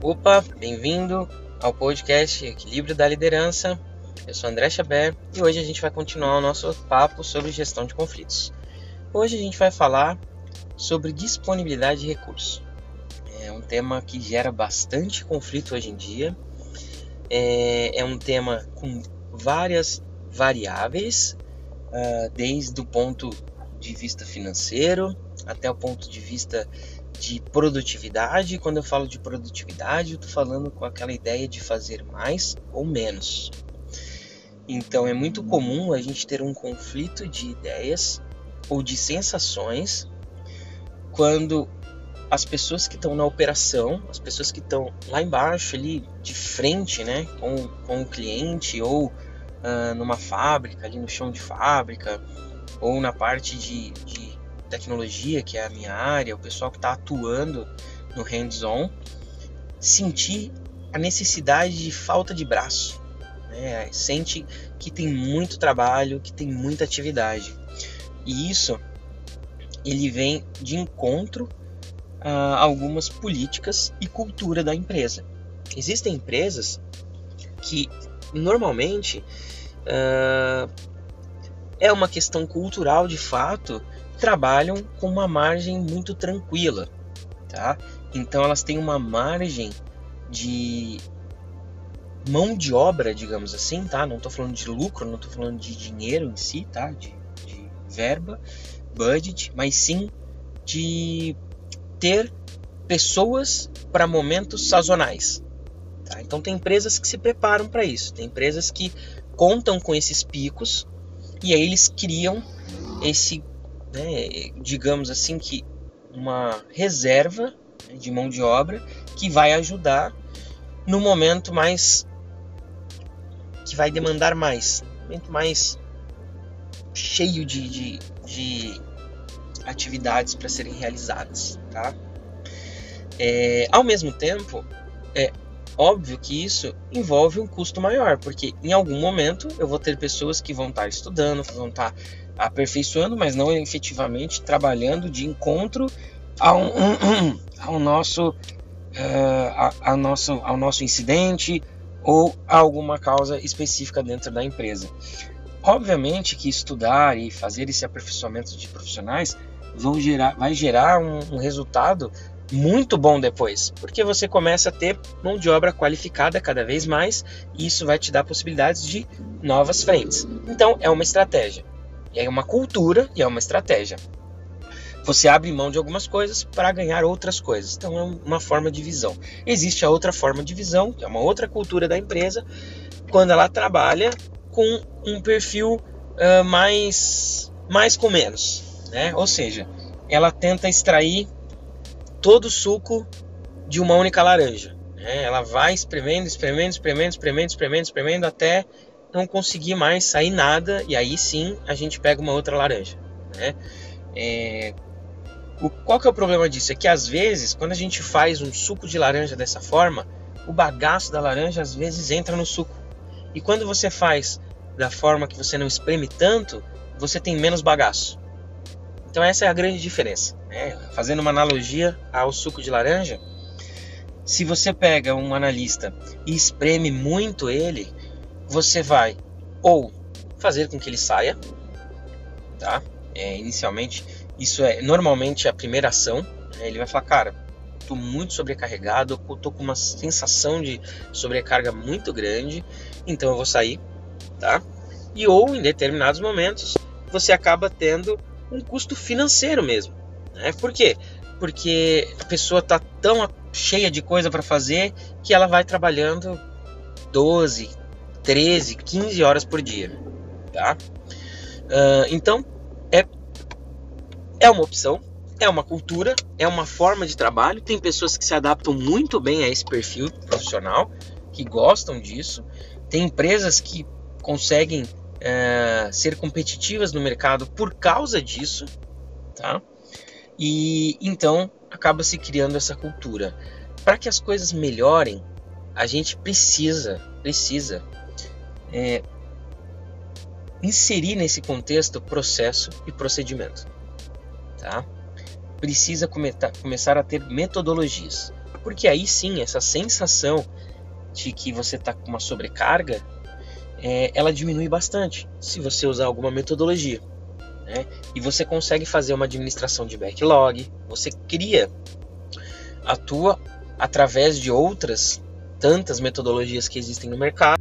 Opa, bem-vindo ao podcast Equilíbrio da Liderança. Eu sou André Chabé e hoje a gente vai continuar o nosso papo sobre gestão de conflitos. Hoje a gente vai falar sobre disponibilidade de recursos. É um tema que gera bastante conflito hoje em dia. É, é um tema com várias variáveis, uh, desde o ponto de vista financeiro até o ponto de vista de produtividade. Quando eu falo de produtividade, eu estou falando com aquela ideia de fazer mais ou menos. Então é muito comum a gente ter um conflito de ideias ou de sensações quando as pessoas que estão na operação, as pessoas que estão lá embaixo, ali de frente, né, com, com o cliente ou uh, numa fábrica, ali no chão de fábrica, ou na parte de, de tecnologia, que é a minha área, o pessoal que está atuando no hands-on, sentir a necessidade de falta de braço. Né? Sente que tem muito trabalho, que tem muita atividade. E isso ele vem de encontro a algumas políticas e cultura da empresa. Existem empresas que normalmente uh, é uma questão cultural de fato trabalham com uma margem muito tranquila, tá? Então elas têm uma margem de mão de obra, digamos assim, tá? Não estou falando de lucro, não estou falando de dinheiro em si, tá? De, de verba, budget, mas sim de ter pessoas para momentos sazonais. Tá? Então tem empresas que se preparam para isso, tem empresas que contam com esses picos e aí eles criam esse né, digamos assim, que uma reserva de mão de obra que vai ajudar no momento mais que vai demandar mais, momento mais cheio de, de, de atividades para serem realizadas, tá? É, ao mesmo tempo, é óbvio que isso envolve um custo maior, porque em algum momento eu vou ter pessoas que vão estar estudando, que vão estar aperfeiçoando, mas não efetivamente trabalhando de encontro ao, ao nosso, uh, a, a nosso, ao nosso incidente ou a alguma causa específica dentro da empresa. Obviamente que estudar e fazer esse aperfeiçoamento de profissionais vão gerar, vai gerar um, um resultado muito bom depois, porque você começa a ter mão de obra qualificada cada vez mais e isso vai te dar possibilidades de novas frentes. Então é uma estratégia. É uma cultura e é uma estratégia. Você abre mão de algumas coisas para ganhar outras coisas. Então é uma forma de visão. Existe a outra forma de visão, que é uma outra cultura da empresa, quando ela trabalha com um perfil uh, mais, mais com menos. Né? Ou seja, ela tenta extrair todo o suco de uma única laranja. Né? Ela vai espremendo, espremendo, espremendo, espremendo, espremendo, espremendo até não conseguir mais sair nada e aí sim a gente pega uma outra laranja. Né? É... O, qual que é o problema disso? É que às vezes, quando a gente faz um suco de laranja dessa forma, o bagaço da laranja às vezes entra no suco. E quando você faz da forma que você não espreme tanto, você tem menos bagaço. Então essa é a grande diferença. Né? Fazendo uma analogia ao suco de laranja, se você pega um analista e espreme muito ele, você vai ou fazer com que ele saia, tá? É, inicialmente, isso é normalmente a primeira ação. Né? Ele vai falar, cara, tô muito sobrecarregado, tô com uma sensação de sobrecarga muito grande, então eu vou sair, tá? E ou em determinados momentos você acaba tendo um custo financeiro mesmo, né? Por quê? Porque a pessoa tá tão cheia de coisa para fazer que ela vai trabalhando 12, 13, 15 horas por dia, tá? Uh, então é é uma opção, é uma cultura, é uma forma de trabalho. Tem pessoas que se adaptam muito bem a esse perfil profissional, que gostam disso. Tem empresas que conseguem uh, ser competitivas no mercado por causa disso, tá? E então acaba se criando essa cultura. Para que as coisas melhorem, a gente precisa, precisa é, inserir nesse contexto processo e procedimento. Tá? Precisa começar a ter metodologias. Porque aí sim, essa sensação de que você está com uma sobrecarga, é, ela diminui bastante se você usar alguma metodologia. Né? E você consegue fazer uma administração de backlog, você cria, atua através de outras tantas metodologias que existem no mercado